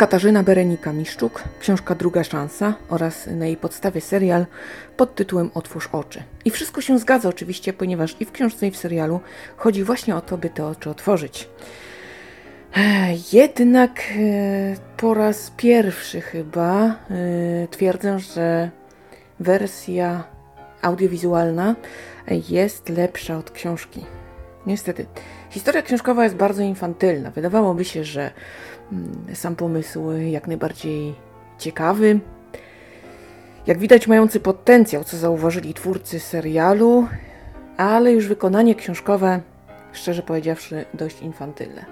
Katarzyna Berenika Miszczuk, książka Druga Szansa oraz na jej podstawie serial pod tytułem Otwórz oczy. I wszystko się zgadza oczywiście, ponieważ i w książce i w serialu chodzi właśnie o to, by te oczy otworzyć. Jednak e, po raz pierwszy chyba e, twierdzę, że wersja audiowizualna jest lepsza od książki. Niestety, historia książkowa jest bardzo infantylna. Wydawałoby się, że mm, sam pomysł jak najbardziej ciekawy. Jak widać, mający potencjał, co zauważyli twórcy serialu, ale już wykonanie książkowe, szczerze powiedziawszy, dość infantylne.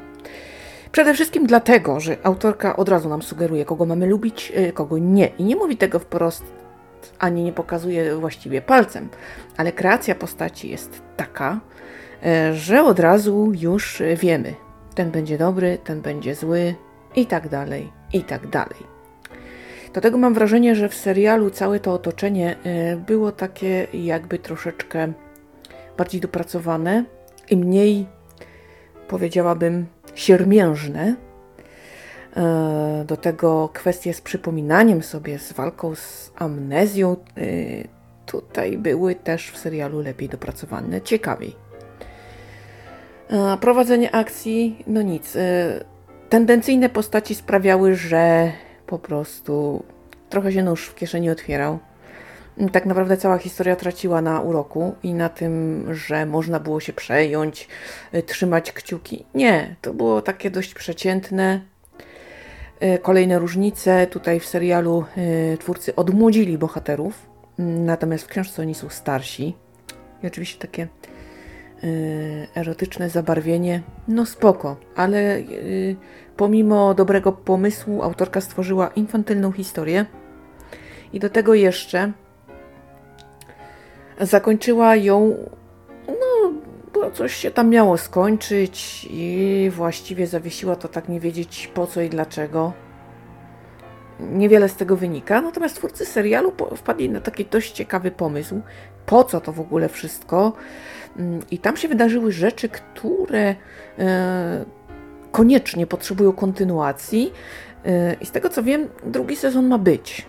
Przede wszystkim dlatego, że autorka od razu nam sugeruje, kogo mamy lubić, y, kogo nie. I nie mówi tego wprost, ani nie pokazuje właściwie palcem, ale kreacja postaci jest taka, że od razu już wiemy, ten będzie dobry, ten będzie zły i tak dalej, i tak dalej. Do tego mam wrażenie, że w serialu całe to otoczenie e, było takie jakby troszeczkę bardziej dopracowane i mniej, powiedziałabym, siermiężne. E, do tego kwestie z przypominaniem sobie, z walką z amnezją, tutaj były też w serialu lepiej dopracowane, ciekawiej. Prowadzenie akcji, no nic. Y, tendencyjne postaci sprawiały, że po prostu trochę się nóż w kieszeni otwierał. Tak naprawdę cała historia traciła na uroku i na tym, że można było się przejąć, y, trzymać kciuki. Nie, to było takie dość przeciętne. Y, kolejne różnice. Tutaj w serialu twórcy odmłodzili bohaterów, natomiast w książce oni są starsi. I oczywiście takie erotyczne zabarwienie, no spoko, ale y, pomimo dobrego pomysłu autorka stworzyła infantylną historię i do tego jeszcze zakończyła ją, no, bo coś się tam miało skończyć i właściwie zawiesiła to tak nie wiedzieć po co i dlaczego. Niewiele z tego wynika, natomiast twórcy serialu wpadli na taki dość ciekawy pomysł, po co to w ogóle wszystko. Mm, I tam się wydarzyły rzeczy, które e, koniecznie potrzebują kontynuacji. E, I z tego co wiem, drugi sezon ma być.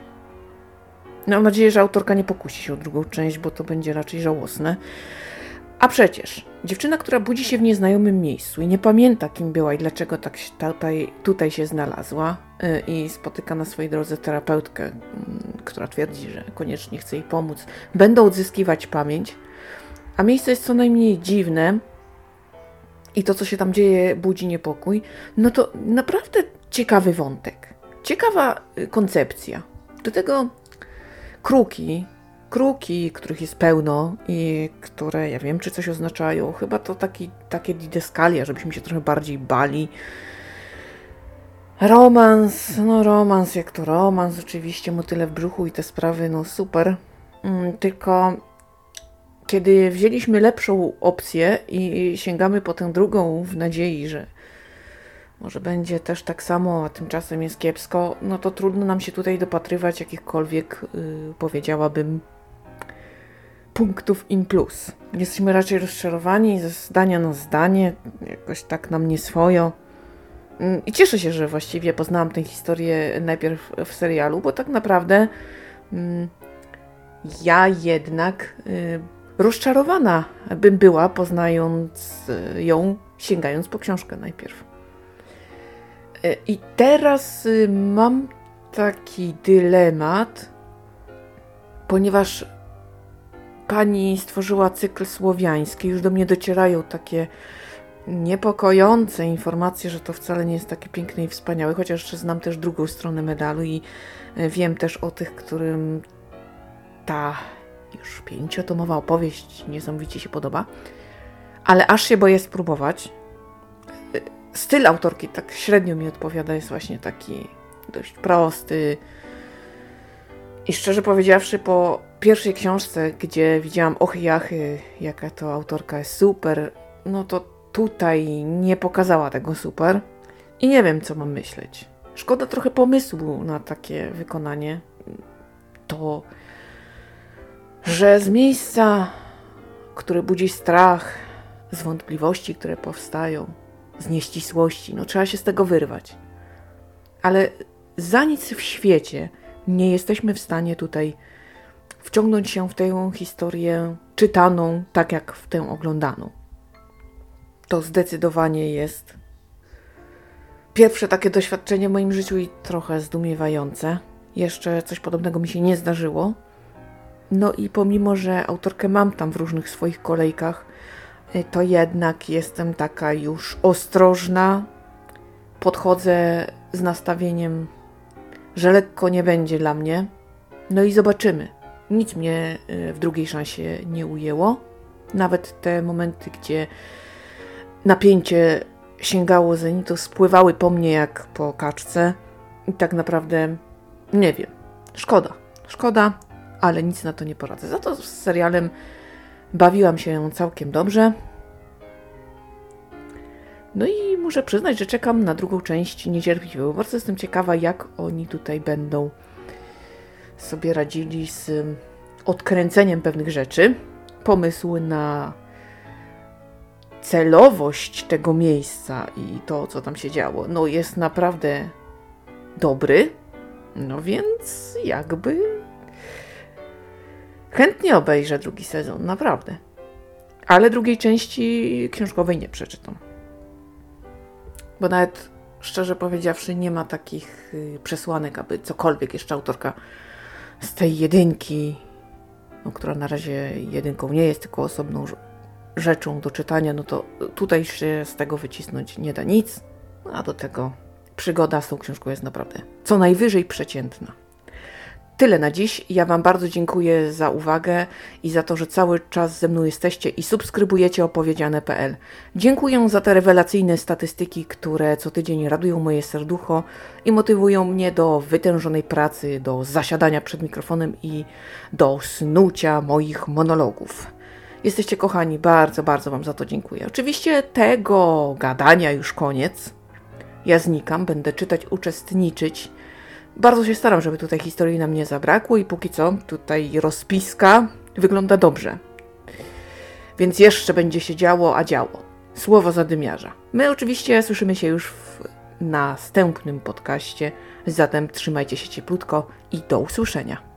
Mam nadzieję, że autorka nie pokusi się o drugą część, bo to będzie raczej żałosne. A przecież dziewczyna, która budzi się w nieznajomym miejscu i nie pamięta, kim była i dlaczego tak tutaj, tutaj się znalazła, e, i spotyka na swojej drodze terapeutkę, mm, która twierdzi, że koniecznie chce jej pomóc, będą odzyskiwać pamięć a miejsce jest co najmniej dziwne i to, co się tam dzieje, budzi niepokój, no to naprawdę ciekawy wątek. Ciekawa y, koncepcja. Do tego kruki, kruki, których jest pełno i które, ja wiem, czy coś oznaczają. Chyba to taki, takie dideskalia, żebyśmy się trochę bardziej bali. Romans, no romans, jak to romans, oczywiście motyle w brzuchu i te sprawy, no super. Mm, tylko kiedy wzięliśmy lepszą opcję i sięgamy po tę drugą w nadziei, że może będzie też tak samo, a tymczasem jest kiepsko, no to trudno nam się tutaj dopatrywać jakichkolwiek, yy, powiedziałabym, punktów in plus. Jesteśmy raczej rozczarowani ze zdania na zdanie, jakoś tak nam nie swojo. Mm, I cieszę się, że właściwie poznałam tę historię najpierw w serialu, bo tak naprawdę mm, ja jednak y, rozczarowana bym była, poznając e, ją, sięgając po książkę najpierw. E, I teraz y, mam taki dylemat, ponieważ pani stworzyła cykl słowiański, już do mnie docierają takie niepokojące informacje, że to wcale nie jest takie piękne i wspaniałe, chociaż znam też drugą stronę medalu i e, wiem też o tych, którym ta już pięciotomowa opowieść niesamowicie się podoba, ale aż się boję spróbować. Styl autorki tak średnio mi odpowiada, jest właśnie taki dość prosty. I szczerze powiedziawszy, po pierwszej książce, gdzie widziałam jachy, jaka to autorka jest super, no to tutaj nie pokazała tego super. I nie wiem, co mam myśleć. Szkoda trochę pomysłu na takie wykonanie. To że z miejsca, które budzi strach, z wątpliwości, które powstają, z nieścisłości, no trzeba się z tego wyrwać. ale za nic w świecie nie jesteśmy w stanie tutaj wciągnąć się w tę historię czytaną tak jak w tę oglądaną. To zdecydowanie jest pierwsze takie doświadczenie w moim życiu i trochę zdumiewające. Jeszcze coś podobnego mi się nie zdarzyło. No i pomimo, że autorkę mam tam w różnych swoich kolejkach, y, to jednak jestem taka już ostrożna. Podchodzę z nastawieniem, że lekko nie będzie dla mnie. No i zobaczymy. Nic mnie y, w drugiej szansie nie ujęło. Nawet te momenty, gdzie napięcie sięgało zenitu, spływały po mnie jak po kaczce. I tak naprawdę nie wiem. Szkoda. Szkoda, ale nic na to nie poradzę. Za to z serialem bawiłam się całkiem dobrze. No i muszę przyznać, że czekam na drugą część niecierpliwie, bo bardzo jestem ciekawa, jak oni tutaj będą sobie radzili z odkręceniem pewnych rzeczy. Pomysł na celowość tego miejsca i to, co tam się działo, no jest naprawdę dobry. No więc jakby chętnie obejrzę drugi sezon, naprawdę. Ale drugiej części książkowej nie przeczytam. Bo nawet szczerze powiedziawszy, nie ma takich y, przesłanek, aby cokolwiek jeszcze autorka z tej jedynki, no, która na razie jedynką nie jest, tylko osobną rzeczą do czytania, no to tutaj się z tego wycisnąć nie da nic, a do tego przygoda z tą książką jest naprawdę co najwyżej przeciętna. Tyle na dziś. Ja Wam bardzo dziękuję za uwagę i za to, że cały czas ze mną jesteście i subskrybujecie opowiedziane.pl. Dziękuję za te rewelacyjne statystyki, które co tydzień radują moje serducho i motywują mnie do wytężonej pracy, do zasiadania przed mikrofonem i do snucia moich monologów. Jesteście kochani, bardzo, bardzo Wam za to dziękuję. Oczywiście tego gadania już koniec. Ja znikam, będę czytać, uczestniczyć bardzo się staram, żeby tutaj historii nam nie zabrakło i póki co tutaj rozpiska wygląda dobrze. Więc jeszcze będzie się działo, a działo. Słowo zadymiarza. My oczywiście słyszymy się już w następnym podcaście, zatem trzymajcie się cieplutko i do usłyszenia.